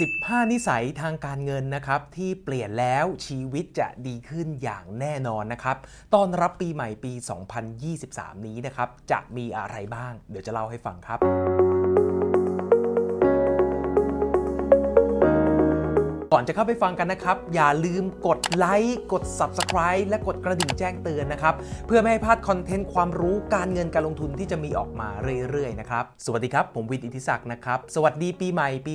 15 นิสัยทางการเงินนะครับ ที่เปลี่ยนแล้วชีวิตจะดีขึ้นอย่างแน่นอนนะครับตอนรับปีใหม่ปี 2023 นี้นะครับ จะมีอะไรบ้าง เดี๋ยวจะเล่าให้ฟังครับ ก่อนจะเข้าไปฟังกันนะครับ อย่าลืมกดไลค์กด Subscribe และกดกระดิ่งแจ้งเตือนนะครับ เพื่อไม่ให้พลาดคอนเทนต์ความรู้การเงินการลงทุนที่จะมีออกมาเรื่อยๆนะครับ สวัสดีครับ ผมวินอิทธิศักดิ์นะครับ สวัสดีปีใหม่ปี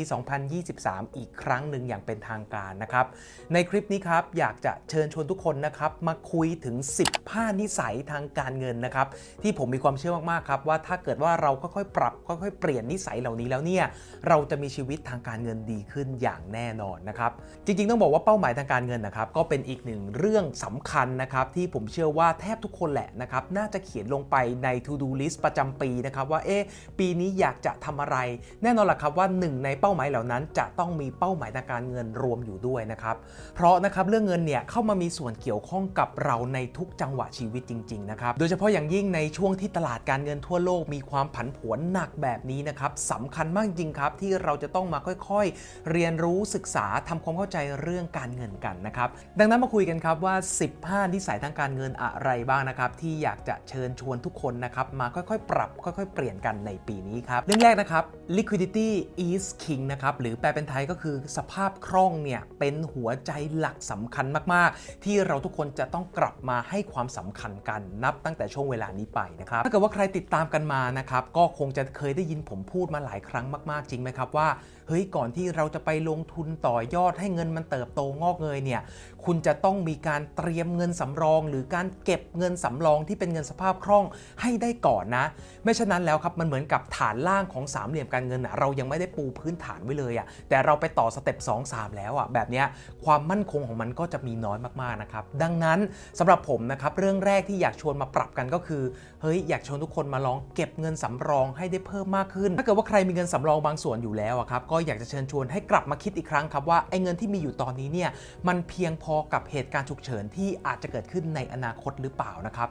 2023 อีกครั้งหนึ่งอย่างเป็นทางการนะครับ ในคลิปนี้ครับอยากจะเชิญชวนทุกคนนะครับมาคุยถึง 15 นิสัยทางการเงินนะครับที่ผมมีความเชื่อมากๆครับว่าถ้าเกิดว่าเราค่อยๆปรับค่อยๆเปลี่ยนนิสัยเหล่านี้แล้วเนี่ยเราจะมีชีวิตทางการเงินดีขึ้นอย่างแน่นอนนะครับจริง ๆ ต้องบอกว่าเป้าหมายทางการเงินนะครับก็เป็นอีกหนึ่งเรื่องสำคัญนะครับที่ผมเชื่อว่าแทบทุกคนแหละนะครับน่าจะเขียนลงไปใน to do list ประจำปีนะครับว่าเอ๊ะปีนี้อยากจะทำอะไร แน่นอนล่ะครับว่าหนึ่งในเป้าหมายเหล่านั้น จะต้องมีเป้าหมายทางการเงินรวมอยู่ด้วยนะครับเพราะนะครับเรื่องเงินเนี่ยเข้ามามีส่วนเกี่ยวข้องกับเราในทุกจังหวะชีวิตจริง ๆ นะครับโดยเฉพาะอย่างยิ่งในช่วงที่ตลาดการเงินทั่วโลกมีความผันผวนหนักแบบนี้นะครับสำคัญมากจริงครับที่เราจะต้องมาค่อย ๆ เรียนรู้ศึกษาทำความเข้าใจเรื่องการเงินกันนะครับ ดังนั้นมาคุยกันครับว่า 15นิสัยทางการเงินอะไรบ้างนะครับ ที่อยากจะเชิญชวนทุกคนนะครับ มาค่อยๆ ปรับ ค่อยๆ เปลี่ยนกันในปีนี้ครับ เรื่องแรกนะครับ liquidity is king นะครับ หรือแปลเป็นไทยก็คือสภาพคล่องเนี่ยเป็นหัวใจหลักสำคัญมากๆ ที่เราทุกคนจะต้องกลับมาให้ความสำคัญกันนับตั้งแต่ช่วงเวลานี้ไปนะครับถ้าเกิดว่าใครติดตามกันมานะครับก็คงจะเคยได้ยินผมพูดมาหลายครั้งมาก ๆ จริงไหมครับว่า เฮ้ยก่อนที่เราจะไปลงทุนต่อยอดให้เงินมันเติบโตงอกเงยเนี่ยคุณจะต้องมีการเตรียมเงินสำรอง หรือการเก็บเงินสำรองที่เป็นเงินสภาพคล่องให้ได้ก่อนนะ ไม่ฉะนั้นแล้วครับมันเหมือนกับฐานล่างของสามเหลี่ยมการเงินอะเรายังไม่ได้ปูพื้นฐานไว้เลยอะแต่เราไปต่อสเต็ป2 3 แล้วอะแบบนี้ความมั่นคงของมันก็จะมีน้อยมากๆนะครับดังนั้นสำหรับผมนะครับเรื่องแรกที่อยากชวนมาปรับกันก็คือเฮ้ยอยากชวนทุกคนมาลองเก็บเงินสำรองให้ได้เพิ่มมากขึ้น ถ้าเกิดว่าใครมีเงินสำรองบางส่วนอยู่แล้วอะครับก็อยากจะเชิญชวนให้กลับมาคิดอีกครั้งครับว่าไอ้เงินที่มีอยู่ตอนนี้เนี่ยมันเพียงพอกับเหตุการณ์ฉุกเฉินที่อาจจะเกิดขึ้นในอนาคตหรือเปล่านะครับ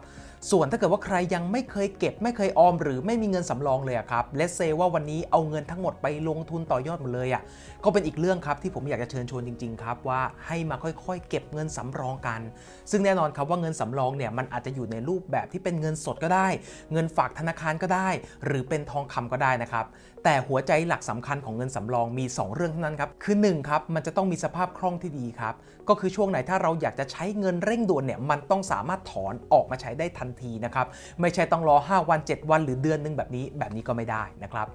ส่วนถ้าเกิดว่าใครยังไม่เคยเก็บ ไม่เคยออม หรือไม่มีเงินสำรองเลยครับเลสเซว่าวันนี้เอาเงินทั้งหมดไปลงทุนต่อยอดหมดเลยอะก็เป็นอีกเรื่องครับที่ผมอยากจะเชิญชวนจริงๆครับว่าให้มาค่อยๆ เก็บเงินสำรองกัน ซึ่งแน่นอนครับว่าเงินสำรองเนี่ยมันอาจจะอยู่ในรูปแบบที่เป็นเงินสดก็ได้ เงินฝากธนาคารก็ได้ หรือเป็นทองคำก็ได้นะครับ แต่หัวใจหลักสำคัญของเงินสำรองมี 2 เรื่องเท่านั้นครับ คือ1ครับมันจะต้องมีสภาพคล่องที่ดีครับ ก็คือช่วงไหนถ้าเราอยากจะใช้เงินเร่งด่วนเนี่ยมันต้องสามารถถอนออกมาใช้ได้ทันทีนะครับ ไม่ใช่ต้องรอ 5 วัน 7 วันหรือเดือนนึงแบบนี้แบบนี้ก็ไม่ได้นะครับ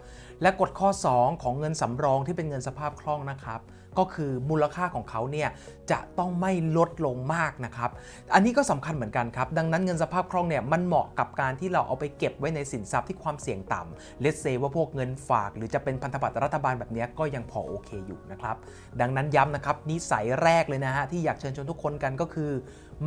และกฎข้อ 2 ของเงินสำรองที่เป็นเงินสภาพคล่องนะครับ ก็คือมูลค่าของเขาเนี่ยจะต้องไม่ลดลงมากนะครับ อันนี้ก็สำคัญเหมือนกันครับ ดังนั้นเงินสภาพคล่องเนี่ยมันเหมาะกับการที่เราเอาไปเก็บไว้ในสินทรัพย์ที่ความเสี่ยงต่ำเลสเซว่าพวกเงินฝาก หรือจะเป็นพันธบัตรรัฐบาลแบบนี้ก็ยังพอโอเคอยู่นะครับ ดังนั้นย้ำนะครับนิสัยแรกเลยนะฮะที่อยากเชิญชวนทุกคนกันก็คือ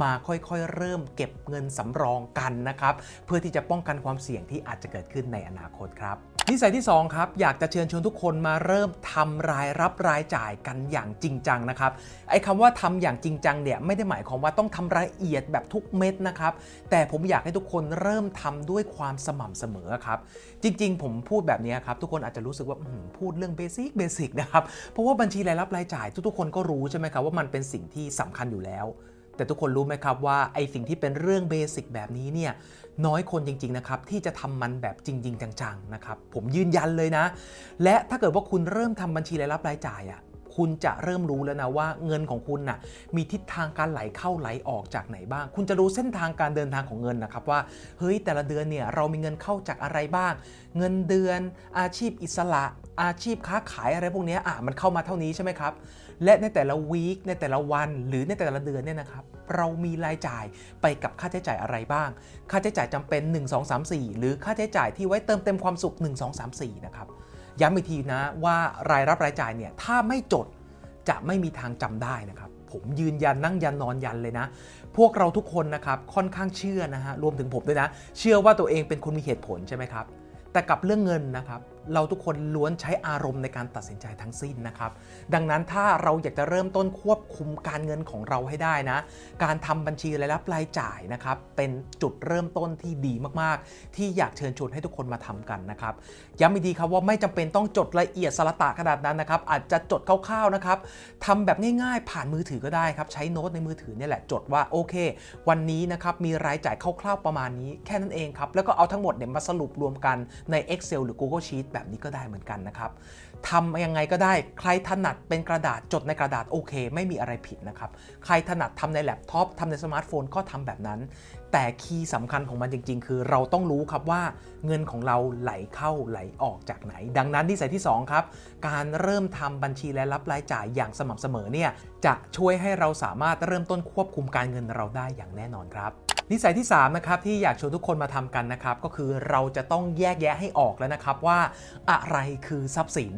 มาค่อยๆ เริ่มเก็บเงินสำรองกันนะครับเพื่อที่จะป้องกันความเสี่ยงที่อาจจะเกิดขึ้นในอนาคตครับ นิสัยที่ 2 ครับ อยากจะเชิญชวนทุกคนมาเริ่มทำรายรับรายจ่ายกันอย่างจริงจังนะครับไอ้คำว่าทำอย่างจริงจังเนี่ยไม่ได้หมายความว่าต้องทำรายละเอียดแบบทุกเม็ดนะครับแต่ผมอยากให้ทุกคนเริ่มทำด้วยความสม่ำเสมอครับจริง ๆ ผมพูดแบบนี้ครับทุกคนอาจจะรู้สึกว่าพูดเรื่องเบสิกเบสิกนะครับเพราะว่าบัญชีรายรับรายจ่าย ทุกๆคนก็รู้ใช่ไหมครับว่ามันเป็นสิ่งที่สำคัญอยู่แล้ว แต่ทุกคนรู้ไหมครับว่าไอสิ่งที่เป็นเรื่องเบสิกแบบนี้เนี่ยน้อยคนจริงๆนะครับที่จะทำมันแบบจริง ๆ จังๆนะครับผมยืนยันเลยนะ และถ้าเกิดว่าคุณเริ่มทำบัญชีรายรับรายจ่ายอะ่ะคุณจะเริ่มรู้แล้วนะว่าเงินของคุณนะ่ะมีทิศทางการไหลเข้าไหลออกจากไหนบ้าง คุณจะรู้เส้นทางการเดินทางของเงินนะครับว่าเฮ้ยแต่ละเดือนเนี่ยเรามีเงินเข้าจากอะไรบ้าง เงินเดือน อาชีพอิสระ อาชีพค้าขายอะไรพวกนี้อะมันเข้ามาเท่านี้ใช่ไหมครับ และในแต่ละวีคในแต่ละวันหรือในแต่ละเดือนเนี่ยนะครับเรามีรายจ่ายไปกับค่าใช้จ่ายอะไรบ้าง ค่าใช้จ่ายจำเป็น 1 2 3 4 หรือค่าใช้จ่ายที่ไว้เติมเต็มความสุข 1 2 3 4 นะครับ ย้ำอีกทีนะว่ารายรับรายจ่ายเนี่ยถ้าไม่จดจะไม่มีทางจำได้นะครับผมยืนยันนั่งยันนอนยันเลยนะ พวกเราทุกคนนะครับค่อนข้างเชื่อนะฮะรวมถึงผมด้วยนะ เชื่อว่าตัวเองเป็นคนมีเหตุผลใช่ไหมครับแต่กับเรื่องเงินนะครับ เราทุกคนล้วนใช้อารมณ์ในการตัดสินใจทั้งสิ้นนะครับ ดังนั้นถ้าเราอยากจะเริ่มต้นควบคุมการเงินของเราให้ได้นะ การทำบัญชีรายรับรายจ่ายนะครับ เป็นจุดเริ่มต้นที่ดีมากๆ ที่อยากเชิญชวนให้ทุกคนมาทำกันนะครับ ย้ำอีกทีครับว่าไม่จำเป็นต้องจดละเอียดสละตะขนาดนั้นนะครับ อาจจะจดคร่าวๆนะครับทำแบบง่ายๆ ผ่านมือถือก็ได้ครับ ใช้โน้ตในมือถือเนี่ยแหละจดว่าโอเค วันนี้นะครับมีรายจ่ายคร่าวๆประมาณนี้แค่นั้นเองครับ แล้วก็เอาทั้งหมดเนี่ยมาสรุปรวมกันใน Excel หรือ Google Sheet แบบแบบนี้ก็ได้เหมือนกันนะครับทำยังไงก็ได้ใครถนัดเป็นกระดาษจดในกระดาษโอเค ไม่มีอะไรผิดนะครับใครถนัดทำในแล็ปท็อปทำในสมาร์ทโฟนก็ทำแบบนั้น แต่ key สำคัญของมันจริง ๆ คือเราต้องรู้ครับว่าเงินของเราไหลเข้าไหลออกจากไหน ดังนั้นนิสัยที่2ครับการเริ่มทำบัญชีรายรับรายจ่ายอย่างสม่ำเสมอเนี่ยจะช่วยให้เราสามารถเริ่มต้นควบคุมการเงินเราได้อย่างแน่นอนครับ นิสัยที่3นะครับที่อยากชวนทุกคนมาทำกันนะครับก็คือเราจะต้องแยกแยะให้ออกแล้วนะครับว่าอะไรคือทรัพย์สิน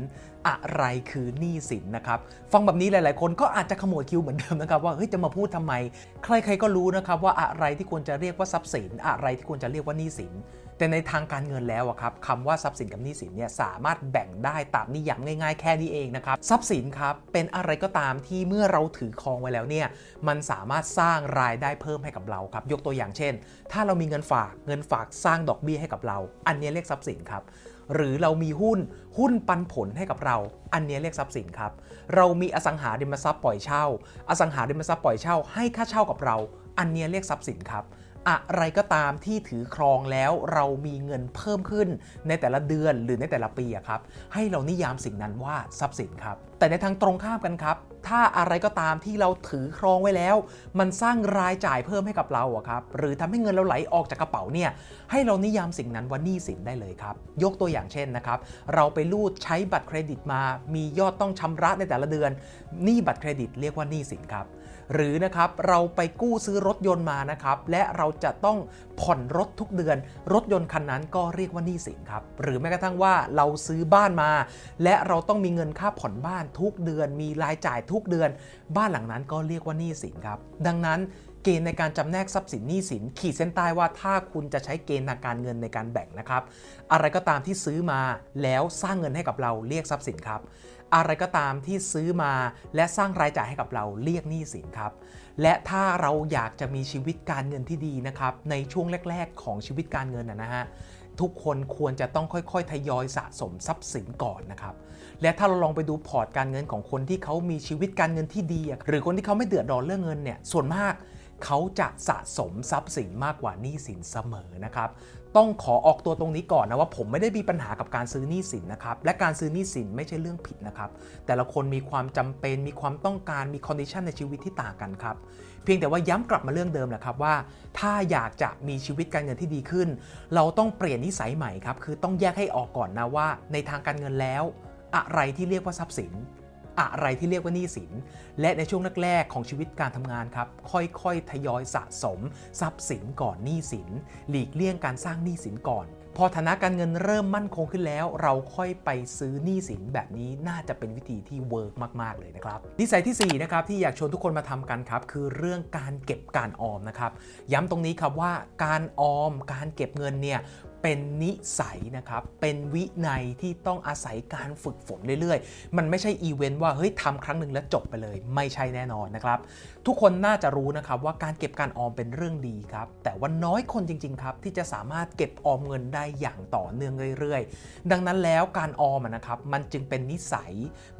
อะไรคือหนี้สินนะครับฟังแบบนี้หลาย ๆ คนก็อาจจะขโมยคิวเหมือนเดิมนะครับว่าเฮ้ยจะมาพูดทำไม ใคร ๆ ก็รู้นะครับว่าอะไรที่ควรจะเรียกว่าทรัพย์สิน อะไรที่ควรจะเรียกว่าหนี้สิน แต่ในทางการเงินแล้วอะครับคำว่าทรัพย์สินกับหนี้สินเนี่ยสามารถแบ่งได้ตามนิยามง่าย ๆ แค่นี้เองนะครับทรัพย์สินครับเป็นอะไรก็ตามที่เมื่อเราถือครองไว้แล้วเนี่ยมันสามารถสร้างรายได้เพิ่มให้กับเราครับยกตัวอย่างเช่น ถ้าเรามีเงินฝากเงินฝากสร้างดอกเบี้ยให้กับเรา อันนี้เรียกทรัพย์สินครับหรือเรามีหุ้นหุ้นปันผลให้กับเรา อันนี้เรียกทรัพย์สินครับ เรามีอสังหาริมทรัพย์ปล่อยเช่า อสังหาริมทรัพย์ปล่อยเช่าให้ค่าเช่ากับเรา อันนี้เรียกทรัพย์สินครับ อะไรก็ตามที่ถือครองแล้วเรามีเงินเพิ่มขึ้นในแต่ละเดือนหรือในแต่ละปีครับให้เรานิยามสิ่งนั้นว่าทรัพย์สินครับ แต่ในทางตรงข้ามกันครับ ถ้าอะไรก็ตามที่เราถือครองไว้แล้ว มันสร้างรายจ่ายเพิ่มให้กับเราอะครับหรือทำให้เงินเราไหลออกจากกระเป๋าเนี่ยให้เรานิยามสิ่งนั้นว่าหนี้สินได้เลยครับ ยกตัวอย่างเช่นนะครับ เราไปรูดใช้บัตรเครดิตมา มียอดต้องชำระในแต่ละเดือนหนี้บัตรเครดิตเรียกว่าหนี้สินครับ หรือนะครับเราไปกู้ซื้อรถยนต์มานะครับและเราจะต้องผ่อนรถทุกเดือน รถยนต์คันนั้นก็เรียกว่าหนี้สินครับหรือแม้กระทั่งว่าเราซื้อบ้านมา และเราต้องมีเงินค่าผ่อนบ้านทุกเดือน มีรายจ่ายทุกเดือน บ้านหลังนั้นก็เรียกว่าหนี้สินครับดังนั้นเกณฑ์ในการจำแนกทรัพย์สินหนี้สิน ขีดเส้นใต้ว่าถ้าคุณจะใช้เกณฑ์ทางการเงินในการแบ่งนะครับ อะไรก็ตามที่ซื้อมาแล้วสร้างเงินให้กับเราเรียกทรัพย์สินครับ อะไรก็ตามที่ซื้อมาและสร้างรายจ่ายให้กับเราเรียกหนี้สินครับ และถ้าเราอยากจะมีชีวิตการเงินที่ดีนะครับในช่วงแรก ๆ ของชีวิตการเงินนะฮะทุกคนควรจะต้องค่อยๆ ทยอยสะสมทรัพย์สินก่อนนะครับ และถ้าเราลองไปดูพอร์ตการเงินของคนที่เขามีชีวิตการเงินที่ดี หรือคนที่เขาไม่เดือดร้อนเรื่องเงินเนี่ยส่วนมากเขาจะสะสมทรัพย์สินมากกว่าหนี้สินเสมอนะครับ ต้องขอออกตัวตรงนี้ก่อนนะว่าผมไม่ได้มีปัญหากับการซื้อหนี้สินนะครับ และการซื้อหนี้สินไม่ใช่เรื่องผิดนะครับ แต่ละคนมีความจำเป็น มีความต้องการ มี condition ในชีวิตที่ต่างกันครับ เพียงแต่ว่าย้ำกลับมาเรื่องเดิมแหละครับว่า ถ้าอยากจะมีชีวิตการเงินที่ดีขึ้น เราต้องเปลี่ยนนิสัยใหม่ครับ คือต้องแยกให้ออกก่อนนะว่า ในทางการเงินแล้ว อะไรที่เรียกว่าทรัพย์สิน อะไรที่เรียกว่าหนี้สิน และในช่วงแรกๆของชีวิตการทำงานครับ ค่อยๆ ทยอยสะสม ทรัพย์สินก่อนหนี้สิน หลีกเลี่ยงการสร้างหนี้สินก่อน พอฐานะการเงินเริ่มมั่นคงขึ้นแล้ว เราค่อยไปซื้อหนี้สินแบบนี้น่าจะเป็นวิธีที่ work มากๆเลยนะครับนิสัยที่4นะครับที่อยากชวนทุกคนมาทำกันครับคือเรื่องการเก็บการออมนะครับย้ำตรงนี้ครับว่าการออมการเก็บเงินเนี่ย เป็นนิสัยนะครับ เป็นวินัยที่ต้องอาศัยการฝึกฝนเรื่อยๆ มันไม่ใช่อีเวนต์ว่าเฮ้ยทำครั้งหนึ่งแล้วจบไปเลย ไม่ใช่แน่นอนนะครับ ทุกคนน่าจะรู้นะครับว่าการเก็บการออมเป็นเรื่องดีครับ แต่ว่าน้อยคนจริงๆครับที่จะสามารถเก็บออมเงินได้อย่างต่อเนื่องเรื่อยๆ ดังนั้นแล้วการออมนะครับมันจึงเป็นนิสัย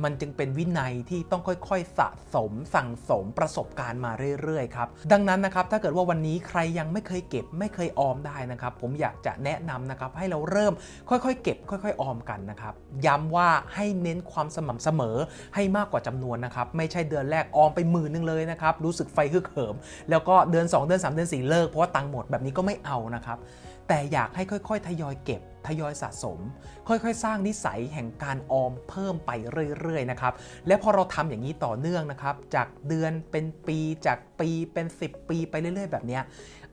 มันจึงเป็นวินัยที่ต้องค่อยๆสะสมสั่งสมประสบการณ์มาเรื่อยๆครับดังนั้นนะครับถ้าเกิดว่าวันนี้ใครยังไม่เคยเก็บไม่เคยออมได้นะครับ ผมอยากจะแนะนำนะครับให้เราเริ่มค่อยๆ เก็บ ค่อย ๆ ออมกันนะครับย้ำว่าให้เน้นความสม่ำเสมอให้มากกว่าจำนวนนะครับไม่ใช่เดือนแรกออมไปหมื่นนึงเลยนะครับรู้สึกไฟฮึกเหิม แล้วก็เดือน 2 เดือน 3 เดือน 4 เลิกเพราะว่าตังค์หมดแบบนี้ก็ไม่เอานะครับแต่อยากให้ค่อย ๆ ทยอยเก็บ ทยอยสะสม ค่อยๆ สร้างนิสัยแห่งการออมเพิ่มไปเรื่อยๆนะครับและพอเราทำอย่างนี้ต่อเนื่องนะครับ จากเดือนเป็นปีจากปีเป็น 10 ปีไปเรื่อยๆ แบบนี้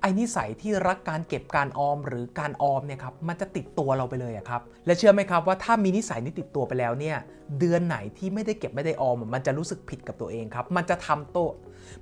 ไอ้นิสัยที่รักการเก็บการออมหรือการออมเนี่ยครับมันจะติดตัวเราไปเลยครับและเชื่อไหมครับว่าถ้ามีนิสัยนี้ติดตัวไปแล้วเนี่ยเดือนไหนที่ไม่ได้เก็บไม่ได้ออมมันจะรู้สึกผิดกับตัวเองครับมันจะทำโต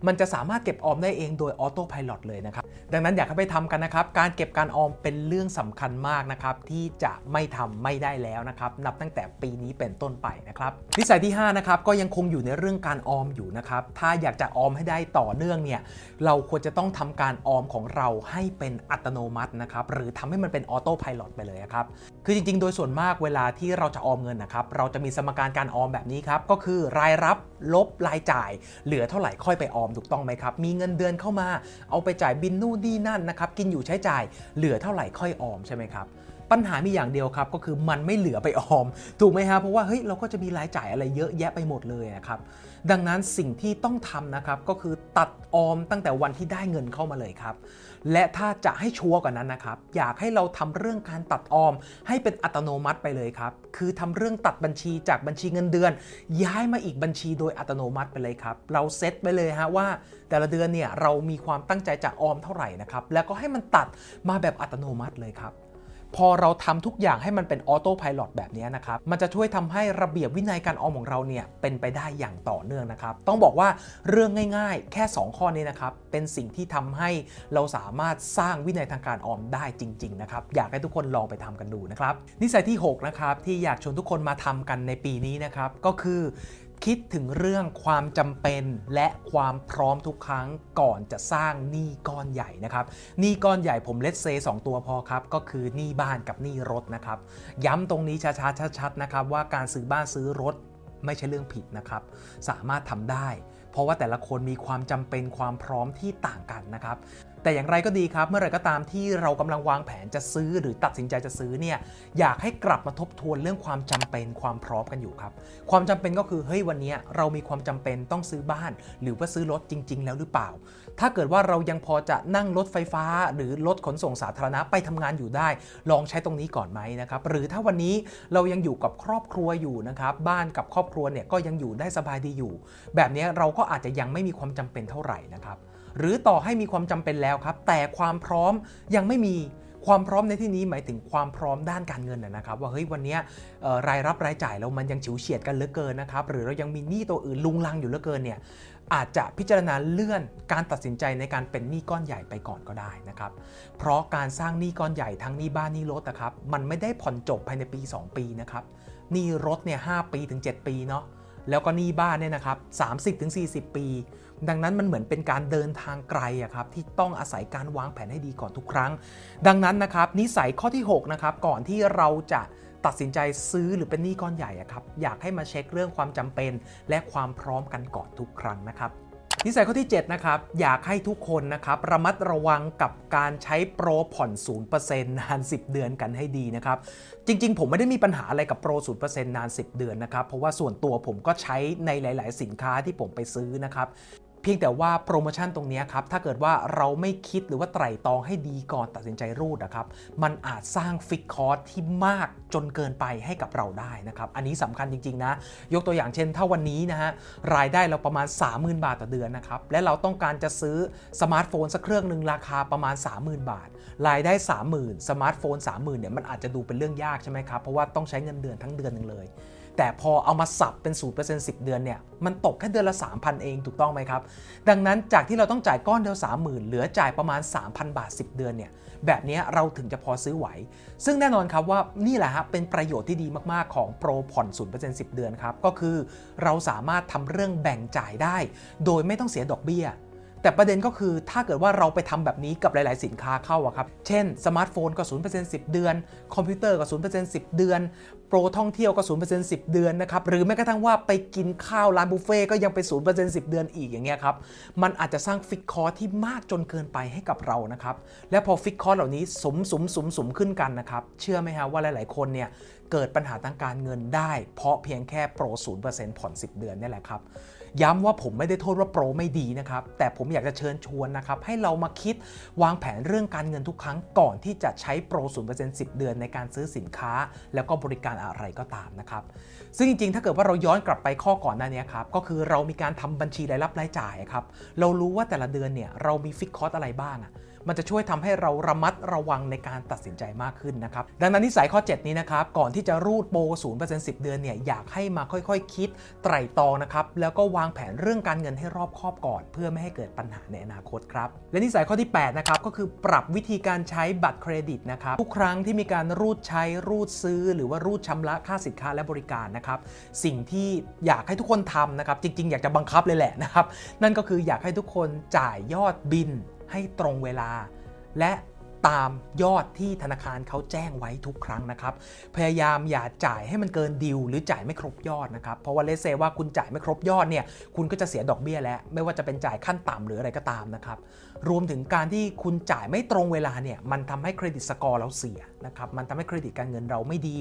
มันจะสามารถเก็บออมได้เองโดยออโต้พายロเลยนะครับ ดังนั้นอยากให้ไปทำกันนะครับ การเก็บการออมเป็นเรื่องสำคัญมากนะครับที่จะไม่ทำไม่ได้แล้วนะครับ นับตั้งแต่ปีนี้เป็นต้นไปนะครับ นิสัยที่5นะครับก็ยังคงอยู่ในเรื่องการออมอยู่นะครับ ถ้าอยากจะออมให้ได้ต่อเนื่องเนี่ย เราควรจะต้องทำการออมของเราให้เป็นอัตโนมัตินะครับ หรือทำให้มันเป็นออโต้พายロไปเลยครับ คือจริงๆ โดยส่วนมากเวลาที่เราจะออมเงินนะครับ เราจะมีสมการการออมแบบนี้ครับ ก็คือรายรับลบรายจ่าย เหลือเท่าไหร่ค่อยไปออมถูกต้องไหมครับ มีเงินเดือนเข้ามา เอาไปจ่ายบินนู่นนี่นั่นนะครับ กินอยู่ใช้จ่ายเหลือเท่าไหร่ค่อยออมใช่ไหมครับ ปัญหามีอย่างเดียวครับก็คือมันไม่เหลือไปออม ถูกไหมฮะเพราะว่าเฮ้ยเราก็จะมีรายจ่ายอะไรเยอะแยะไปหมดเลยนะครับดังนั้นสิ่งที่ต้องทำนะครับก็คือตัดออมตั้งแต่วันที่ได้เงินเข้ามาเลยครับ และถ้าจะให้ชัวร์กว่านั้นนะครับอยากให้เราทำเรื่องการตัดออม ให้เป็นอัตโนมัติไปเลยครับคือทำเรื่องตัดบัญชีจากบัญชีเงินเดือน ย้ายมาอีกบัญชีโดยอัตโนมัติไปเลยครับเราเซตไปเลยฮะว่า แต่ละเดือนเนี่ยเรามีความตั้งใจจะออมเท่าไหร่นะครับแล้วก็ให้มันตัดมาแบบอัตโนมัติเลยครับ พอเราทำทุกอย่างให้มันเป็นออโต้พายロแบบนี้นะครับ มันจะช่วยทำให้ระเบียบวินัยการออมของเราเนี่ยเป็นไปได้อย่างต่อเนื่องนะครับ ต้องบอกว่าเรื่องง่ายๆ แค่ 2 ข้อนี้นะครับ เป็นสิ่งที่ทำให้เราสามารถสร้างวินัยทางการออมได้จริงๆนะครับ อยากให้ทุกคนลองไปทำกันดูนะครับ นิสัยที่ 6 นะครับ ที่อยากชวนทุกคนมาทำกันในปีนี้นะครับ ก็คือ คิดถึงเรื่องความจำเป็นและความพร้อมทุกครั้งก่อนจะสร้างหนี้ก้อนใหญ่นะครับหนี้ก้อนใหญ่ผมเลตเซสองตัวพอครับ ก็คือหนี้บ้านกับหนี้รถนะครับ ย้ำตรงนี้ช้าๆชัดๆนะครับ ว่าการซื้อบ้านซื้อรถไม่ใช่เรื่องผิดนะครับ สามารถทำได้ เพราะว่าแต่ละคนมีความจำเป็นความพร้อมที่ต่างกันนะครับ แต่อย่างไรก็ดีครับ เมื่อไรก็ตามที่เรากำลังวางแผนจะซื้อหรือตัดสินใจจะซื้อเนี่ยอยากให้กลับมาทบทวนเรื่องความจำเป็นความพร้อมกันอยู่ครับ ความจำเป็นก็คือเฮ้ยวันนี้เรามีความจำเป็นต้องซื้อบ้าน หรือว่าซื้อรถจริง ๆ แล้วหรือเปล่า ถ้าเกิดว่าเรายังพอจะนั่งรถไฟฟ้า หรือรถขนส่งสาธารณะไปทำงานอยู่ได้ ลองใช้ตรงนี้ก่อนไหมนะครับหรือถ้าวันนี้เรายังอยู่กับครอบครัวอยู่นะครับบ้านกับครอบครัวเนี่ยก็ยังอยู่ได้สบายดีอยู่ แบบนี้เราก็อาจจะยังไม่มีความจำเป็นเท่าไหร่นะครับ หรือต่อให้มีความจำเป็นแล้วครับ แต่ความพร้อมยังไม่มีความพร้อมในที่นี้หมายถึงความพร้อมด้านการเงินนะครับ ว่าเฮ้ยวันนี้รายรับรายจ่ายเรามันยังฉิวเฉียดกันเหลือเกินนะครับหรือเรายังมีหนี้ตัวอื่นลุงลังอยู่เหลือเกินเนี่ยอาจจะพิจารณาเลื่อนการตัดสินใจในการเป็นหนี้ก้อนใหญ่ไปก่อนก็ได้นะครับ เพราะการสร้างหนี้ก้อนใหญ่ทั้งหนี้บ้านหนี้รถนะครับมันไม่ได้ผ่อนจบภายในปี 2 ปีนะครับหนี้รถเนี่ยหปีถึง 7 ปีเนาะแล้วก็หนี้บ้านเนี่ยนะครับ30-40 ปี ดังนั้นมันเหมือนเป็นการเดินทางไกลอะครับที่ต้องอาศัยการวางแผนให้ดีก่อนทุกครั้ง ดังนั้นนะครับนิสัยข้อที่6นะครับก่อนที่เราจะตัดสินใจซื้อหรือเป็นหนี้ก้อนใหญ่อะครับอยากให้มาเช็คเรื่องความจำเป็น และความพร้อมกันก่อนทุกครั้งนะครับนิสัยข้อที่7นะครับอยากให้ทุกคนนะครับระมัดระวังกับการใช้โปรผ่อน 0%นาน 10 เดือนกันให้ดีนะครับจริง ๆ ผมไม่ได้มีปัญหาอะไรกับโปร 0%นาน 10 เดือนนะครับเพราะว่าส่วนตัวผมก็ใช้ในหลาย ๆ สินค้าที่ผมไปซื้อนะครับ พียงแต่ว่าโปรโมชั่นตรงนี้ครับ ถ้าเกิดว่าเราไม่คิดหรือว่าไตร่ตรองให้ดีก่อนตัดสินใจรูดนะครับ มันอาจสร้างฟิกคอร์สที่มากจนเกินไปให้กับเราได้นะครับ อันนี้สำคัญจริง ๆ นะ ยกตัวอย่างเช่น ถ้าวันนี้นะฮะรายได้เราประมาณ 30,000 บาทต่อเดือนนะครับ และเราต้องการจะซื้อสมาร์ทโฟนสักเครื่องหนึ่งราคาประมาณ 30,000 บาท รายได้ 30,000 สมาร์ทโฟน 30,000เนี่ยมันอาจจะดูเป็นเรื่องยากใช่ไหมครับ เพราะว่าต้องใช้เงินเดือนทั้งเดือนหนึ่งเลย แต่พอเอามาสับเป็น 0% 10 เดือนเนี่ย มันตกแค่เดือนละ 3,000 เองถูกต้องไหมครับ ดังนั้นจากที่เราต้องจ่ายก้อนเดียว 30,000 เหลือจ่ายประมาณ 3,000 บาท 10 เดือนเนี่ย แบบนี้เราถึงจะพอซื้อไหว ซึ่งแน่นอนครับว่านี่แหละครับเป็นประโยชน์ที่ดีมากๆของโปรผ่อน 0% 10 เดือนครับ ก็คือเราสามารถทำเรื่องแบ่งจ่ายได้ โดยไม่ต้องเสียดอกเบี้ยแต่ประเด็นก็คือถ้าเกิดว่าเราไปทำแบบนี้กับหลาย ๆ สินค้าเข้าอะครับ เช่น สมาร์ทโฟนก็ 0% 10 เดือน คอมพิวเตอร์ก็ 0% 10 เดือน โปรท่องเที่ยวก็ 0% 10 เดือนนะครับ หรือแม้กระทั่งว่าไปกินข้าวร้านบุฟเฟ่ก็ยังไป 0% 10 เดือนอีกอย่างเงี้ยครับ มันอาจจะสร้างฟิกคอร์ที่มากจนเกินไปให้กับเรานะครับ และพอฟิกคอร์เหล่านี้สมสมสมสมขึ้นกันนะครับ เชื่อไหมฮะว่าหลาย ๆ คนเนี่ยเกิดปัญหาทางการเงินได้ เพราะเพียงแค่โปร 0%ผ่อน 10 เดือนนี่แหละครับ ย้ำว่าผมไม่ได้โทษว่าโปรไม่ดีนะครับ แต่ผมอยากจะเชิญชวนนะครับ ให้เรามาคิดวางแผนเรื่องการเงินทุกครั้งก่อนที่จะใช้โปร 0% 10 เดือนในการซื้อสินค้า แล้วก็บริการอะไรก็ตามนะครับ ซึ่งจริงๆ ถ้าเกิดว่าเราย้อนกลับไปข้อก่อนหน้านี้ครับ ก็คือเรามีการทำบัญชีรายรับรายจ่ายครับ เรารู้ว่าแต่ละเดือนเนี่ยเรามีฟิกคอสอะไรบ้างอะ มันจะช่วยทำให้เราระมัดระวังในการตัดสินใจมากขึ้นนะครับ ดังนั้นนิสัยข้อ 7 นี้นะครับ ก่อนที่จะรูดโปร0% 10เดือนเนี่ยอยากให้มาค่อยๆคคิดไตร่ตรองนะครับ แล้วก็วางแผนเรื่องการเงินให้รอบคอบก่อน เพื่อไม่ให้เกิดปัญหาในอนาคตครับ และนิสัยข้อที่ 8 นะครับ ก็คือปรับวิธีการใช้บัตรเครดิตนะครับ ทุกครั้งที่มีการรูดใช้รูดซื้อ หรือว่ารูดชำระค่าสินค้าและบริการนะครับ สิ่งที่อยากให้ทุกคนทำนะครับ จริง ๆ อยากจะบังคับเลยแหละนะครับ นั่นก็คืออยากให้ทุกคนจ่ายยอดบิน ให้ตรงเวลา และตามยอดที่ธนาคารเขาแจ้งไว้ทุกครั้งนะครับ พยายามอย่าจ่ายให้มันเกินดิวหรือจ่ายไม่ครบยอดนะครับ เพราะว่าเลเซว่าคุณจ่ายไม่ครบยอดเนี่ย คุณก็จะเสียดอกเบี้ยแล้ว ไม่ว่าจะเป็นจ่ายขั้นต่ำหรืออะไรก็ตามนะครับ รวมถึงการที่คุณจ่ายไม่ตรงเวลาเนี่ย มันทำให้เครดิตสกอร์เราเสียนะครับ มันทำให้เครดิตการเงินเราไม่ดี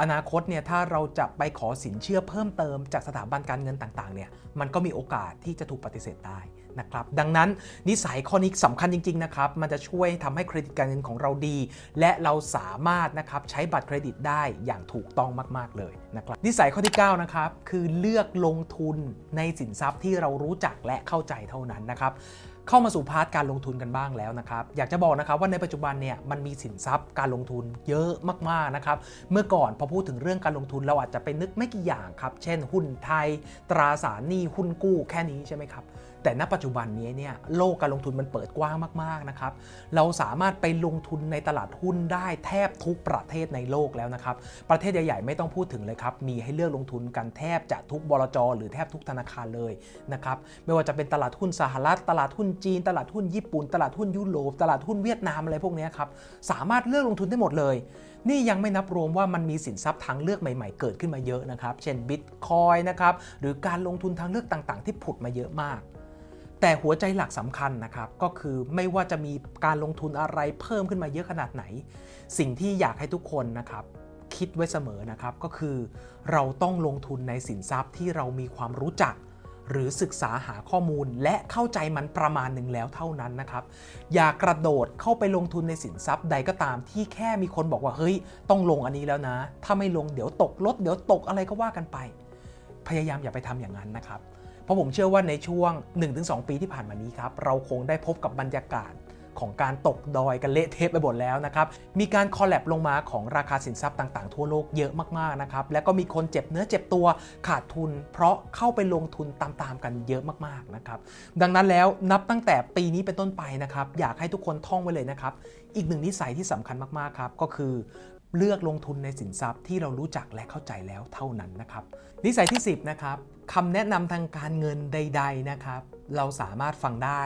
อนาคตเนี่ย ถ้าเราจะไปขอสินเชื่อเพิ่มเติมจากสถาบันการเงินต่างๆ เนี่ย มันก็มีโอกาสที่จะถูกปฏิเสธได้ นะครับ ดังนั้นนิสัยข้อนี้สำคัญจริงๆนะครับ มันจะช่วยทำให้เครดิตการเงินของเราดี และเราสามารถนะครับใช้บัตรเครดิตได้อย่างถูกต้องมากๆเลยนะครับ นิสัยข้อที่9นะครับคือเลือกลงทุนในสินทรัพย์ที่เรารู้จักและเข้าใจเท่านั้นนะครับเข้ามาสู่ part การลงทุนกันบ้างแล้วนะครับ อยากจะบอกนะครับว่าในปัจจุบันเนี่ยมันมีสินทรัพย์การลงทุนเยอะมากๆนะครับ เมื่อก่อนพอพูดถึงเรื่องการลงทุนเราอาจจะไปนึกไม่กี่อย่างครับ เช่น หุ้นไทย ตราสารหนี้หุ้นกู้แค่นี้ใช่ไหมครับ แต่ณปัจจุบันนี้เนี่ยโลกการลงทุนมันเปิดกว้างมากๆนะครับ เราสามารถไปลงทุนในตลาดหุ้นได้แทบทุกประเทศในโลกแล้วนะครับ ประเทศใหญ่ๆไม่ต้องพูดถึงเลยครับ มีให้เลือกลงทุนกันแทบจะทุกบลจหรือแทบทุกธนาคารเลยนะครับ ไม่ว่าจะเป็นตลาดหุ้นสหรัฐ ตลาดหุ้นจีน ตลาดหุ้นญี่ปุ่น ตลาดหุ้นยุโรป ตลาดหุ้นเวียดนามอะไรพวกนี้ครับ สามารถเลือกลงทุนได้หมดเลย นี่ยังไม่นับรวมว่ามันมีสินทรัพย์ทางเลือกใหม่ ๆ เกิดขึ้นมาเยอะนะครับ เช่นบิตคอยนะครับ หรือการลงทุนทางเลือกต่างๆ ที่ผุดมาเยอะมาก แต่หัวใจหลักสำคัญนะครับ ก็คือไม่ว่าจะมีการลงทุนอะไรเพิ่มขึ้นมาเยอะขนาดไหน สิ่งที่อยากให้ทุกคนนะครับ คิดไว้เสมอนะครับก็คือ เราต้องลงทุนในสินทรัพย์ที่เรามีความรู้จัก หรือศึกษาหาข้อมูลและเข้าใจมันประมาณหนึ่งแล้วเท่านั้นนะครับ อย่ากระโดดเข้าไปลงทุนในสินทรัพย์ใดก็ตามที่แค่มีคนบอกว่าเฮ้ย ต้องลงอันนี้แล้วนะ ถ้าไม่ลงเดี๋ยวตกลดเดี๋ยวตกอะไรก็ว่ากันไป พยายามอย่าไปทำอย่างนั้นนะครับ เพราะผมเชื่อว่าในช่วง 1-2 ปีที่ผ่านมานี้ครับเราคงได้พบกับบรรยากาศของการตกดอยกันเละเทะไปหมดแล้วนะครับ มีการคอลแลบลงมาของราคาสินทรัพย์ต่างๆ ทั่วโลกเยอะมากๆนะครับ และก็มีคนเจ็บเนื้อเจ็บตัวขาดทุน เพราะเข้าไปลงทุนตามๆกันเยอะมากๆนะครับ ดังนั้นแล้วนับตั้งแต่ปีนี้เป็นต้นไปนะครับ อยากให้ทุกคนท่องไว้เลยนะครับ อีกหนึ่งนิสัยที่สำคัญมากๆครับก็คือเลือกลงทุนในสินทรัพย์ที่เรารู้จักและเข้าใจแล้วเท่านั้นนะครับ นิสัยที่ 10 นะครับ คำแนะนำทางการเงินใด ๆนะครับ เราสามารถฟังได้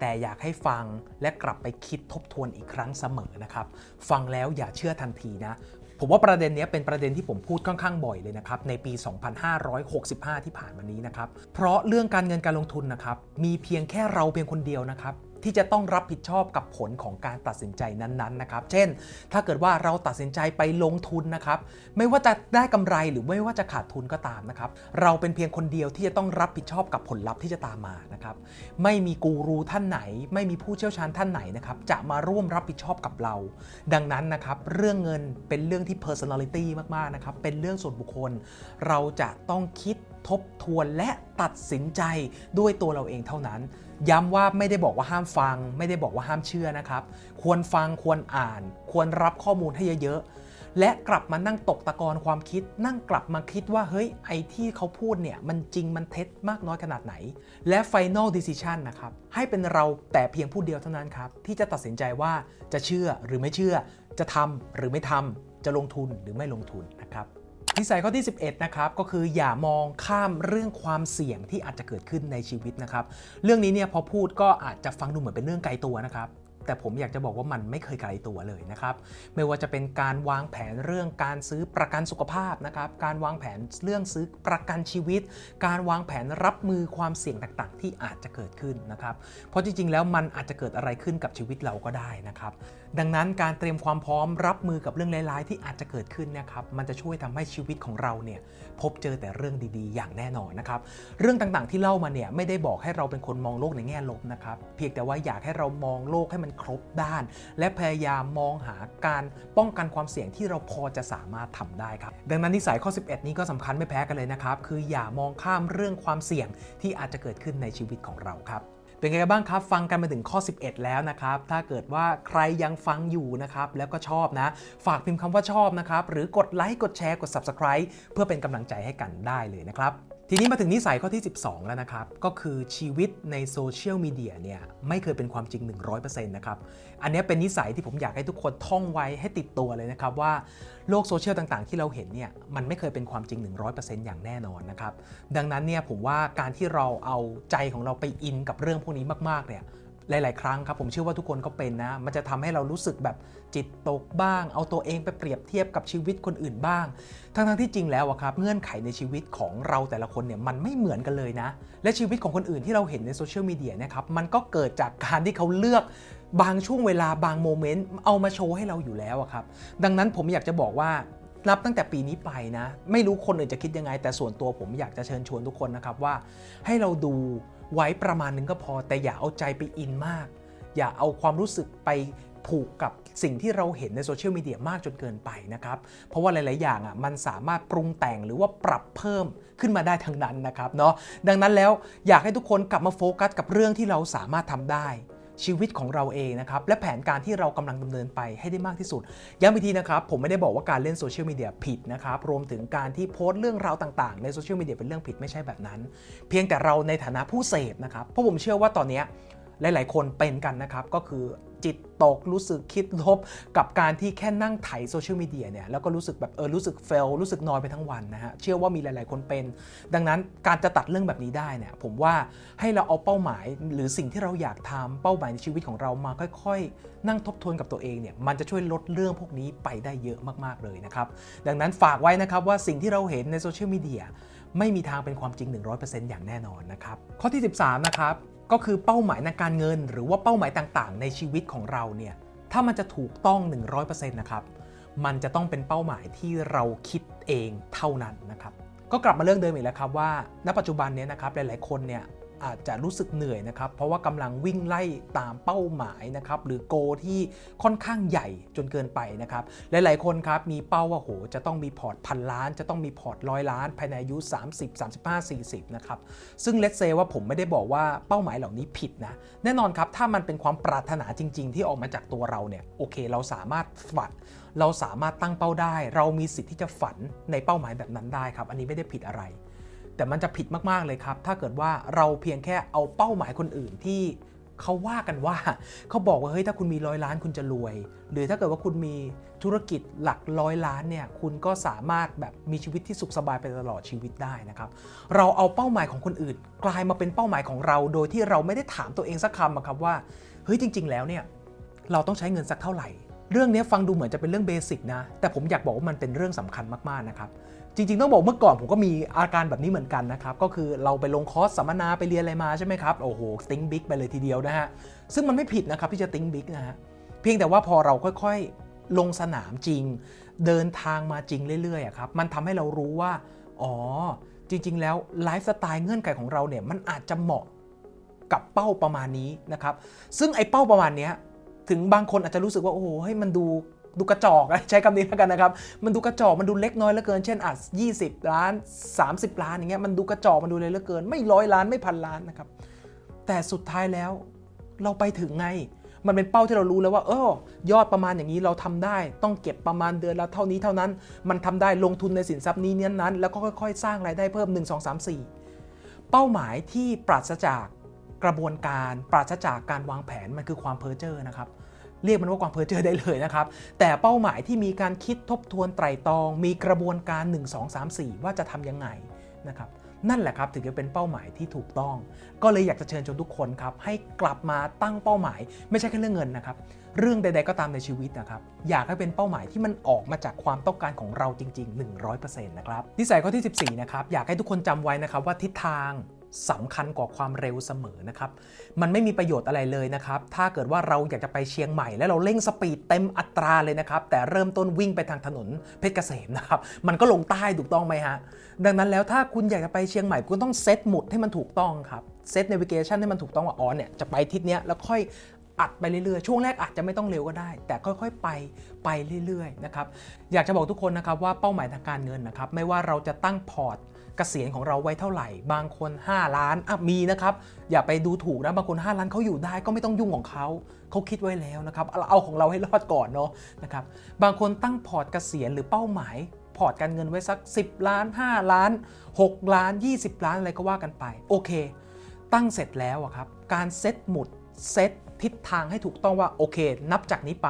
แต่อยากให้ฟังและกลับไปคิดทบทวนอีกครั้งเสมอนะครับ ฟังแล้วอย่าเชื่อทันทีนะ ผมว่าประเด็นนี้เป็นประเด็นที่ผมพูดค่อนข้างบ่อยเลยนะครับ ในปี 2565 ที่ผ่านมานี้นะครับ เพราะเรื่องการเงินการลงทุนนะครับ มีเพียงแค่เราเพียงคนเดียวนะครับ ที่จะต้องรับผิดชอบกับผลของการตัดสินใจนั้นๆนะครับ เช่น ถ้าเกิดว่าเราตัดสินใจไปลงทุนนะครับ ไม่ว่าจะได้กำไรหรือไม่ว่าจะขาดทุนก็ตามนะครับ เราเป็นเพียงคนเดียวที่จะต้องรับผิดชอบกับผลลัพธ์ที่จะตามมานะครับ ไม่มีกูรูท่านไหน ไม่มีผู้เชี่ยวชาญท่านไหนนะครับ จะมาร่วมรับผิดชอบกับเรา ดังนั้นนะครับ เรื่องเงินเป็นเรื่องที่ personality มากๆนะครับ เป็นเรื่องส่วนบุคคล เราจะต้องคิดทบทวนและตัดสินใจด้วยตัวเราเองเท่านั้น ย้ำว่าไม่ได้บอกว่าห้ามฟัง ไม่ได้บอกว่าห้ามเชื่อนะครับ ควรฟังควรอ่าน ควรรับข้อมูลให้เยอะๆ และกลับมานั่งตกตะกอนความคิด นั่งกลับมาคิดว่าเฮ้ยไอที่เขาพูดเนี่ย มันจริงมันเท็จมากน้อยขนาดไหน และ Final Decision นะครับ ให้เป็นเราแต่เพียงผู้เดียวเท่านั้นครับ ที่จะตัดสินใจว่าจะเชื่อหรือไม่เชื่อ จะทำหรือไม่ทำจะลงทุนหรือไม่ลงทุนนะครับ นิสัยข้อที่ 11 นะครับ ก็คืออย่ามองข้ามเรื่องความเสี่ยงที่อาจจะเกิดขึ้นในชีวิตนะครับ เรื่องนี้เนี่ยพอพูดก็อาจจะฟังดูเหมือนเป็นเรื่องไกลตัวนะครับแต่ผมอยากจะบอกว่ามันไม่เคยไกลตัวเลยนะครับ ไม่ว่าจะเป็นการวางแผนเรื่องการซื้อประกันสุขภาพนะครับ การวางแผนเรื่องซื้อประกันชีวิต การวางแผนรับมือความเสี่ยงต่างๆ ที่อาจจะเกิดขึ้นนะครับ เพราะจริงๆ แล้วมันอาจจะเกิดอะไรขึ้นกับชีวิตเราก็ได้นะครับ ดังนั้นการเตรียมความพร้อมรับมือกับเรื่องร้ายๆ ที่อาจจะเกิดขึ้นนะครับมันจะช่วยทำให้ชีวิตของเราเนี่ยพบเจอแต่เรื่องดีๆ อย่างแน่นอนนะครับเรื่องต่างๆที่เล่ามาเนี่ยไม่ได้บอกให้เราเป็นคนมองโลกในแง่ลบนะครับเพียงแต่ว่าอยากให้เรามองโลกให้มันครบด้าน และพยายามมองหาการป้องกันความเสี่ยงที่เราพอจะสามารถทำได้ครับดังนั้นนิสัยข้อ 11 นี้ก็สำคัญไม่แพ้กันเลยนะครับคืออย่ามองข้ามเรื่องความเสี่ยงที่อาจจะเกิดขึ้นในชีวิตของเราครับ เป็นไงบ้างครับ ฟังกันมาถึงข้อ 11 แล้วนะครับ ถ้าเกิดว่าใครยังฟังอยู่นะครับ แล้วก็ชอบนะ ฝากพิมพ์คำว่าชอบนะครับ หรือกดไลค์กดแชร์กด Subscribe เพื่อเป็นกำลังใจให้กันได้เลยนะครับ ทีนี้มาถึงนิสัยข้อที่ 12 แล้วนะครับ ก็คือชีวิตในโซเชียลมีเดียเนี่ยไม่เคยเป็นความจริง 100%นะครับ อันนี้เป็นนิสัยที่ผมอยากให้ทุกคนท่องไว้ให้ติดตัวเลยนะครับว่าโลกโซเชียลต่างๆ ที่เราเห็นเนี่ยมันไม่เคยเป็นความจริง 100%อย่างแน่นอนนะครับ ดังนั้นเนี่ยผมว่าการที่เราเอาใจของเราไปอินกับเรื่องพวกนี้มากๆเนี่ย หลาย ๆ ครั้งครับผมเชื่อว่าทุกคนก็เป็นนะ มันจะทำให้เรารู้สึกแบบจิตตกบ้าง เอาตัวเองไปเปรียบเทียบกับชีวิตคนอื่นบ้าง ทั้งๆที่จริงแล้วอะครับเงื่อนไขในชีวิตของเราแต่ละคนเนี่ยมันไม่เหมือนกันเลยนะ และชีวิตของคนอื่นที่เราเห็นในโซเชียลมีเดียนะครับมันก็เกิดจากการที่เขาเลือกบางช่วงเวลาบางโมเมนต์เอามาโชว์ให้เราอยู่แล้วอะครับดังนั้นผมอยากจะบอกว่านับตั้งแต่ปีนี้ไปนะ ไม่รู้คนอื่นจะคิดยังไง แต่ส่วนตัวผมอยากจะเชิญชวนทุกคนนะครับว่าให้เราดู ไว้ประมาณนึงก็พอ แต่อย่าเอาใจไปอินมาก อย่าเอาความรู้สึกไปผูกกับสิ่งที่เราเห็นในโซเชียลมีเดียมากจนเกินไปนะครับ เพราะว่าหลาย ๆ อย่างอะมันสามารถปรุงแต่งหรือว่าปรับเพิ่มขึ้นมาได้ทั้งนั้นนะครับเนาะดังนั้นแล้วอยากให้ทุกคนกลับมาโฟกัสกับเรื่องที่เราสามารถทำได้ ชีวิตของเราเองนะครับและแผนการที่เรากำลังดำเนินไปให้ได้มากที่สุดย้ำอีกทีนะครับผมไม่ได้บอกว่าการเล่นโซเชียลมีเดียผิดนะครับรวมถึงการที่โพสต์เรื่องราวต่างๆ ในโซเชียลมีเดียเป็นเรื่องผิดไม่ใช่แบบนั้น เพียงแต่เราในฐานะผู้เสพนะครับเพราะผมเชื่อว่าตอนนี้หลาย ๆ คนเป็นกันนะครับก็คือ จิตตก รู้สึกคิดลบ กับการที่แค่นั่งไถโซเชียลมีเดียเนี่ยแล้วก็รู้สึกแบบเออรู้สึก fail รู้สึกนอยไปทั้งวันนะฮะเชื่อว่ามีหลาย ๆ คนเป็น ดังนั้นการจะตัดเรื่องแบบนี้ได้เนี่ยผมว่าให้เราเอาเป้าหมาย หรือสิ่งที่เราอยากทำเป้าหมายในชีวิตของเรามาค่อย ๆ นั่งทบทวนกับตัวเองเนี่ยมันจะช่วยลดเรื่องพวกนี้ไปได้เยอะมาก ๆ เลยนะครับดังนั้นฝากไว้นะครับว่าสิ่งที่เราเห็นในโซเชียลมีเดีย ไม่มีทางเป็นความจริง 100%อย่างแน่นอนนะครับ ข้อที่ 13 นะครับ ก็คือเป้าหมายในการเงิน หรือว่าเป้าหมายต่างๆ ในชีวิตของเราเนี่ย ถ้ามันจะถูกต้อง 100%นะครับ มันจะต้องเป็นเป้าหมายที่เราคิดเองเท่านั้นนะครับ ก็กลับมาเรื่องเดิมอีกแล้วครับว่า ณ ปัจจุบันนี้นะครับ หลายๆ คนเนี่ย อาจจะรู้สึกเหนื่อยนะครับ เพราะว่ากำลังวิ่งไล่ตามเป้าหมายนะครับหรือ goal ที่ค่อนข้างใหญ่จนเกินไปนะครับหลายๆคนครับมีเป้าว่าโหจะต้องมีพอร์ตพันล้าน จะต้องมีพอร์ตร้อยล้านภายในอายุ 30 35 40นะครับซึ่ง let's say ว่าผมไม่ได้บอกว่าเป้าหมายเหล่านี้ผิดนะแน่นอนครับถ้ามันเป็นความปรารถนาจริง ๆ ที่ออกมาจากตัวเราเนี่ยโอเค เราสามารถฝันเราสามารถตั้งเป้าได้ เรามีสิทธิ์ที่จะฝันในเป้าหมายแบบนั้นได้ครับ อันนี้ไม่ได้ผิดอะไร แต่มันจะผิดมากๆเลยครับ ถ้าเกิดว่าเราเพียงแค่เอาเป้าหมายคนอื่นที่เขาว่ากันว่าเขาบอกว่าเฮ้ยถ้าคุณมีร้อยล้านคุณจะรวย หรือถ้าเกิดว่าคุณมีธุรกิจหลักร้อยล้านเนี่ยคุณก็สามารถแบบมีชีวิตที่สุขสบายไปตลอดชีวิตได้นะครับ เราเอาเป้าหมายของคนอื่น กลายมาเป็นเป้าหมายของเรา โดยที่เราไม่ได้ถามตัวเองสักคำครับว่าเฮ้ยจริง ๆ แล้วเนี่ยเราต้องใช้เงินสักเท่าไหร่ เรื่องนี้ฟังดูเหมือนจะเป็นเรื่อง basic นะแต่ผมอยากบอกว่ามันเป็นเรื่องสำคัญมากๆนะครับ จริง ๆ ต้องบอกเมื่อก่อนผมก็มีอาการแบบนี้เหมือนกันนะครับ ก็คือเราไปลงคอร์สสัมมนาไปเรียนอะไรมาใช่ไหมครับ โอ้โห think big ไปเลยทีเดียวนะฮะ ซึ่งมันไม่ผิดนะครับที่จะ think big นะฮะ เพียงแต่ว่าพอเราค่อยๆลงสนามจริง เดินทางมาจริงเรื่อยๆครับ มันทำให้เรารู้ว่า อ๋อ จริง ๆ แล้วไลฟ์สไตล์เงื่อนไขของเราเนี่ยมันอาจจะเหมาะกับเป้าประมาณนี้นะครับ ซึ่งไอ้เป้าประมาณนี้ถึงบางคนอาจจะรู้สึกว่าโอ้โหให้มันดู ดูกระจอกใช้คำนี้แล้วกันนะครับ มันดูกระจอกมันดูเล็กน้อยเหลือเกิน เช่นอะ20 ล้าน 30 ล้านอย่างเงี้ยมันดูกระจอกมันดูเลยเหลือเกิน ไม่ร้อยล้านไม่พันล้านนะครับ แต่สุดท้ายแล้วเราไปถึงไง มันเป็นเป้าที่เรารู้แล้วว่าเออยอดประมาณอย่างนี้เราทำได้ ต้องเก็บประมาณเดือนละเท่านี้เท่านั้น มันทำได้ลงทุนในสินทรัพย์นี้นี้นั้น แล้วก็ค่อยๆ สร้างรายได้เพิ่ม 1 2 3 4 เป้าหมายที่ปราศจากกระบวนการปราศจากการวางแผนมันคือความเพ้อเจ้อนะครับ เรียกมันว่าความเพ้อเจ้อได้เลยนะครับ แต่เป้าหมายที่มีการคิดทบทวนไตรตรอง มีกระบวนการ 1 2 3 4 ว่าจะทำยังไงนะครับนั่นแหละครับถึงจะเป็นเป้าหมายที่ถูกต้อง ก็เลยอยากจะเชิญชวนทุกคนครับให้กลับมาตั้งเป้าหมาย ไม่ใช่แค่เรื่องเงินนะครับ เรื่องใด ๆก็ตามในชีวิตนะครับอยากให้เป็นเป้าหมายที่มันออกมาจากความต้องการของเราจริง ๆ 100%นะครับนิสัยข้อที่ 14นะครับอยากให้ทุกคนจำไว้นะครับว่าทิศทาง สำคัญกว่าความเร็วเสมอนะครับ มันไม่มีประโยชน์อะไรเลยนะครับ ถ้าเกิดว่าเราอยากจะไปเชียงใหม่ แล้วเราเร่งสปีดเต็มอัตราเลยนะครับ แต่เริ่มต้นวิ่งไปทางถนนเพชรเกษมนะครับ มันก็ลงใต้ถูกต้องไหมฮะ ดังนั้นแล้วถ้าคุณอยากจะไปเชียงใหม่ คุณต้องเซตหมุดให้มันถูกต้องครับเซตเนวิเกชันให้มันถูกต้องว่าอ๋อเนี่ยจะไปทิศเนี้ยแล้วค่อยอัดไปเรื่อยๆ ช่วงแรกอาจจะไม่ต้องเร็วก็ได้ แต่ค่อยๆ ไปไปเรื่อยๆ นะครับ อยากจะบอกทุกคนนะครับว่าเป้าหมายทางการเงินนะครับ ไม่ว่าเราจะตั้งพอร์ต เกษียณของเราไว้เท่าไหร่ บางคน 5 ล้านอะมีนะครับ อย่าไปดูถูกนะบางคน 5 ล้านเขาอยู่ได้ก็ไม่ต้องยุ่งของเขาเขาคิดไว้แล้วนะครับเอาของเราให้รอดก่อนเนาะนะครับบางคนตั้งพอร์ตเกษียณหรือเป้าหมาย พอร์ตการเงินไว้สัก 10 ล้าน 5 ล้าน 6 ล้าน 20 ล้านอะไรก็ว่ากันไปโอเค ตั้งเสร็จแล้วอะครับการเซตหมุดเซต ทิศทางให้ถูกต้องว่าโอเค นับจากนี้ไป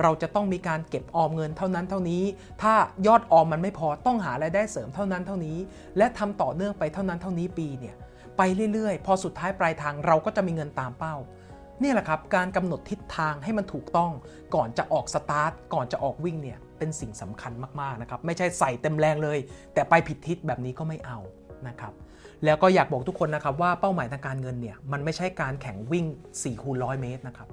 เราจะต้องมีการเก็บออมเงินเท่านั้นเท่านี้ ถ้ายอดออมมันไม่พอต้องหารายได้เสริมเท่านั้นเท่านี้ และทำต่อเนื่องไปเท่านั้นเท่านี้ปีเนี่ยไปเรื่อยๆ พอสุดท้ายปลายทางเราก็จะมีเงินตามเป้านี่แหละครับการกำหนดทิศทางให้มันถูกต้อง ก่อนจะออกสตาร์ทก่อนจะออกวิ่งเนี่ยเป็นสิ่งสำคัญมากๆนะครับไม่ใช่ใส่เต็มแรงเลย แต่ไปผิดทิศแบบนี้ก็ไม่เอานะครับ แล้วก็อยากบอกทุกคนนะครับว่าเป้าหมายทางการเงินเนี่ยมันไม่ใช่การแข่งวิ่ง4คูณร้อยเมตรนะครับ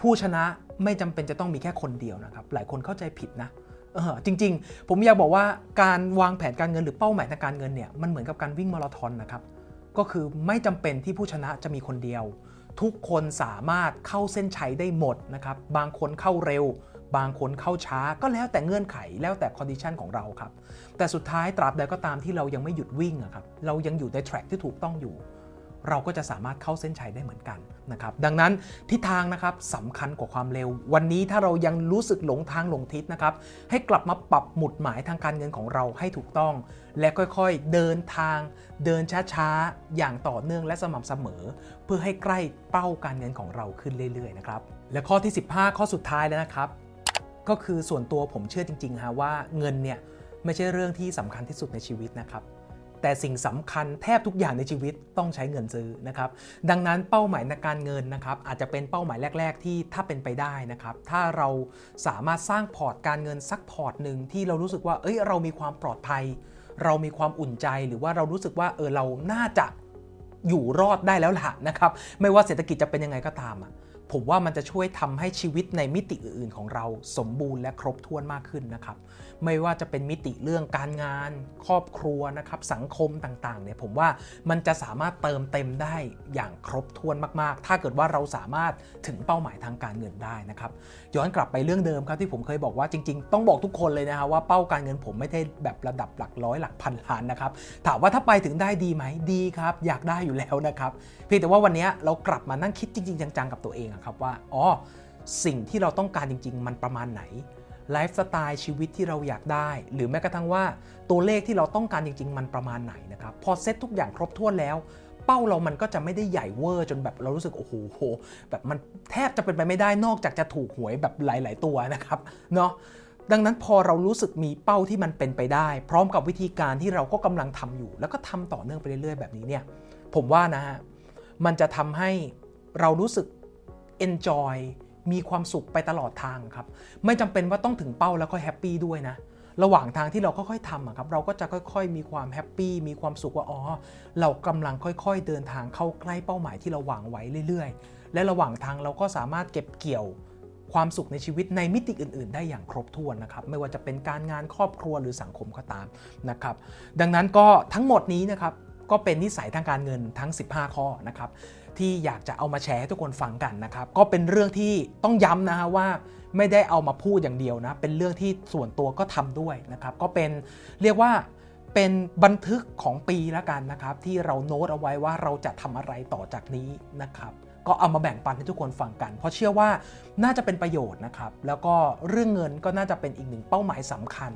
ผู้ชนะไม่จำเป็นจะต้องมีแค่คนเดียวนะครับหลายคนเข้าใจผิดนะเออจริง ๆ ผมอยากบอกว่าการวางแผนการเงินหรือเป้าหมายทางการเงินเนี่ยมันเหมือนกับการวิ่งมาราธอนนะครับก็คือไม่จำเป็นที่ผู้ชนะจะมีคนเดียว ทุกคนสามารถเข้าเส้นชัยได้หมดนะครับบางคนเข้าเร็ว บางคนเข้าช้าก็แล้วแต่เงื่อนไขแล้วแต่ condition ของเราครับ แต่สุดท้ายตราบใดก็ตามที่เรายังไม่หยุดวิ่งครับเรายังอยู่ใน track ที่ถูกต้องอยู่ เราก็จะสามารถเข้าเส้นชัยได้เหมือนกันนะครับ ดังนั้นทิศทางนะครับสำคัญกว่าความเร็ว วันนี้ถ้าเรายังรู้สึกหลงทางหลงทิศนะครับ ให้กลับมาปรับหมุดหมายทางการเงินของเราให้ถูกต้อง และค่อยๆเดินทาง เดินช้าๆอย่างต่อเนื่องและสม่ำเสมอ เพื่อให้ใกล้เป้าการเงินของเราขึ้นเรื่อยๆนะครับและข้อที่ 15 ข้อสุดท้ายแล้วนะครับ ก็คือส่วนตัวผมเชื่อจริงๆฮะว่าเงินเนี่ยไม่ใช่เรื่องที่สำคัญที่สุดในชีวิตนะครับ แต่สิ่งสำคัญแทบทุกอย่างในชีวิตต้องใช้เงินซื้อนะครับ ดังนั้นเป้าหมายในการเงินนะครับ อาจจะเป็นเป้าหมายแรก ๆ ที่ถ้าเป็นไปได้นะครับ ถ้าเราสามารถสร้างพอร์ตการเงินสักพอร์ตหนึ่งที่เรารู้สึกว่าเอ้ยเรามีความปลอดภัย เรามีความอุ่นใจหรือว่าเรารู้สึกว่าเออเราน่าจะอยู่รอดได้แล้วล่ะนะครับ ไม่ว่าเศรษฐกิจจะเป็นยังไงก็ตามอะ ผมว่ามันจะช่วยทำให้ชีวิตในมิติอื่นๆ ของเราสมบูรณ์และครบถ้วนมากขึ้นนะครับ ไม่ว่าจะเป็นมิติเรื่องการงาน ครอบครัวนะครับ สังคมต่างๆ เนี่ยผมว่ามันจะสามารถเติมเต็มได้อย่างครบถ้วนมากๆ ถ้าเกิดว่าเราสามารถถึงเป้าหมายทางการเงินได้นะครับ ย้อนกลับไปเรื่องเดิมครับที่ผมเคยบอกว่าจริง ๆ ต้องบอกทุกคนเลยนะครับว่าเป้าการเงินผมไม่ได้แบบระดับหลักร้อยหลักพันล้านนะครับถามว่าถ้าไปถึงได้ดีไหมดีครับ อยากได้อยู่แล้วนะครับเพียงแต่ว่าวันนี้เรากลับมานั่งคิดจริง ๆ จังๆ กับตัวเองครับว่าอ๋อสิ่งที่เราต้องการจริง ๆ มันประมาณไหนไลฟ์สไตล์ชีวิตที่เราอยากได้ หรือแม้กระทั่งว่าตัวเลขที่เราต้องการจริง ๆ มันประมาณไหนนะครับพอเซตทุกอย่างครบถ้วนแล้ว เป้าเรามันก็จะไม่ได้ใหญ่เวอร์จนแบบเรารู้สึกโอ้โหแบบมันแทบจะเป็นไปไม่ได้นอกจากจะถูกหวยแบบหลาย ๆ ตัวนะครับเนาะดังนั้นพอเรารู้สึกมีเป้าที่มันเป็นไปได้ พร้อมกับวิธีการที่เราก็กำลังทำอยู่ แล้วก็ทำต่อเนื่องไปเรื่อย ๆ แบบนี้เนี่ยผมว่านะฮะมันจะทำให้เรารู้สึก enjoy มีความสุขไปตลอดทางครับ ไม่จำเป็นว่าต้องถึงเป้าแล้วก็ happy ด้วยนะ ระหว่างทางที่เราค่อยๆทำครับเราก็จะค่อยๆ มีความ happy มีความสุขว่าอ๋อเรากำลังค่อยๆ เดินทางเข้าใกล้เป้าหมายที่เราวางไว้เรื่อยๆ และระหว่างทางเราก็สามารถเก็บเกี่ยวความสุขในชีวิตในมิติอื่น ๆ ได้อย่างครบถ้วนนะครับ ไม่ว่าจะเป็นการงานครอบครัวหรือสังคมก็ตามนะครับ ดังนั้นก็ทั้งหมดนี้นะครับก็เป็นนิสัยทางการเงินทั้ง 15 ข้อนะครับ ที่อยากจะเอามาแชร์ให้ทุกคนฟังกันนะครับ ก็เป็นเรื่องที่ต้องย้ำนะฮะว่าไม่ได้เอามาพูดอย่างเดียวนะ เป็นเรื่องที่ส่วนตัวก็ทำด้วยนะครับ ก็เป็นเรียกว่าเป็นบันทึกของปีแล้วกันนะครับ ที่เราโน้ตเอาไว้ว่าเราจะทำอะไรต่อจากนี้นะครับ ก็เอามาแบ่งปันให้ทุกคนฟังกัน เพราะเชื่อว่าน่าจะเป็นประโยชน์นะครับ แล้วก็เรื่องเงินก็น่าจะเป็นอีกหนึ่งเป้าหมายสำคัญ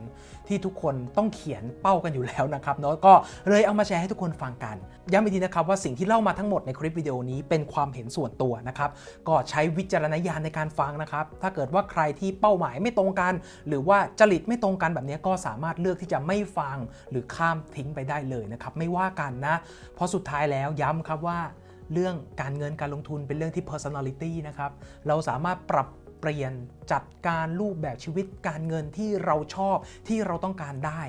ที่ทุกคนต้องเขียนเป้ากันอยู่แล้วนะครับเนาะก็เลยเอามาแชร์ให้ทุกคนฟังกัน ย้ำอีกทีนะครับว่าสิ่งที่เล่ามาทั้งหมดในคลิปวิดีโอนี้เป็นความเห็นส่วนตัวนะครับก็ใช้วิจารณญาณในการฟังนะครับ ถ้าเกิดว่าใครที่เป้าหมายไม่ตรงกัน หรือว่าจริตไม่ตรงกันแบบนี้ก็สามารถเลือกที่จะไม่ฟังหรือข้ามทิ้งไปได้เลยนะครับไม่ว่ากันนะ เพราะสุดท้ายแล้วย้ำครับว่า เรื่องการเงินการลงทุนเป็นเรื่องที่ personality นะครับ เราสามารถปรับเปลี่ยนจัดการรูปแบบชีวิตการเงินที่เราชอบที่เราต้องการได้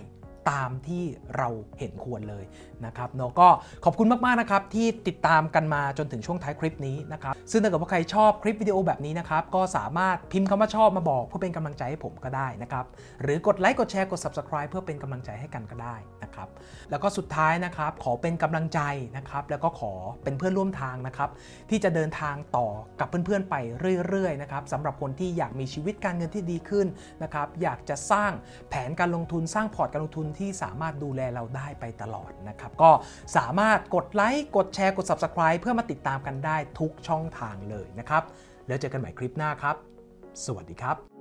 ตามที่เราเห็นควรเลยนะครับเนาะก็ขอบคุณมากๆนะครับที่ติดตามกันมาจนถึงช่วงท้ายคลิปนี้นะครับซึ่งถ้าเกิดว่าใครชอบคลิปวิดีโอแบบนี้นะครับก็สามารถพิมพ์คำว่าชอบมาบอกเพื่อเป็นกำลังใจให้ผมก็ได้นะครับหรือกดไลค์กดแชร์กด subscribe เพื่อเป็นกำลังใจให้กันก็ได้นะครับแล้วก็สุดท้ายนะครับขอเป็นกำลังใจนะครับแล้วก็ขอเป็นเพื่อนร่วมทางนะครับที่จะเดินทางต่อกับเพื่อนๆไปเรื่อยๆนะครับสำหรับคนที่อยากมีชีวิตการเงินที่ดีขึ้นนะครับอยากจะสร้างแผนการลงทุนสร้างพอร์ตการลงทุนที่สามารถดูแลเราได้ไปตลอดนะครับก็สามารถกดไลค์กดแชร์กด Subscribe เพื่อมาติดตามกันได้ทุกช่องทางเลยนะครับ แล้วเจอกันใหม่คลิปหน้าครับ สวัสดีครับ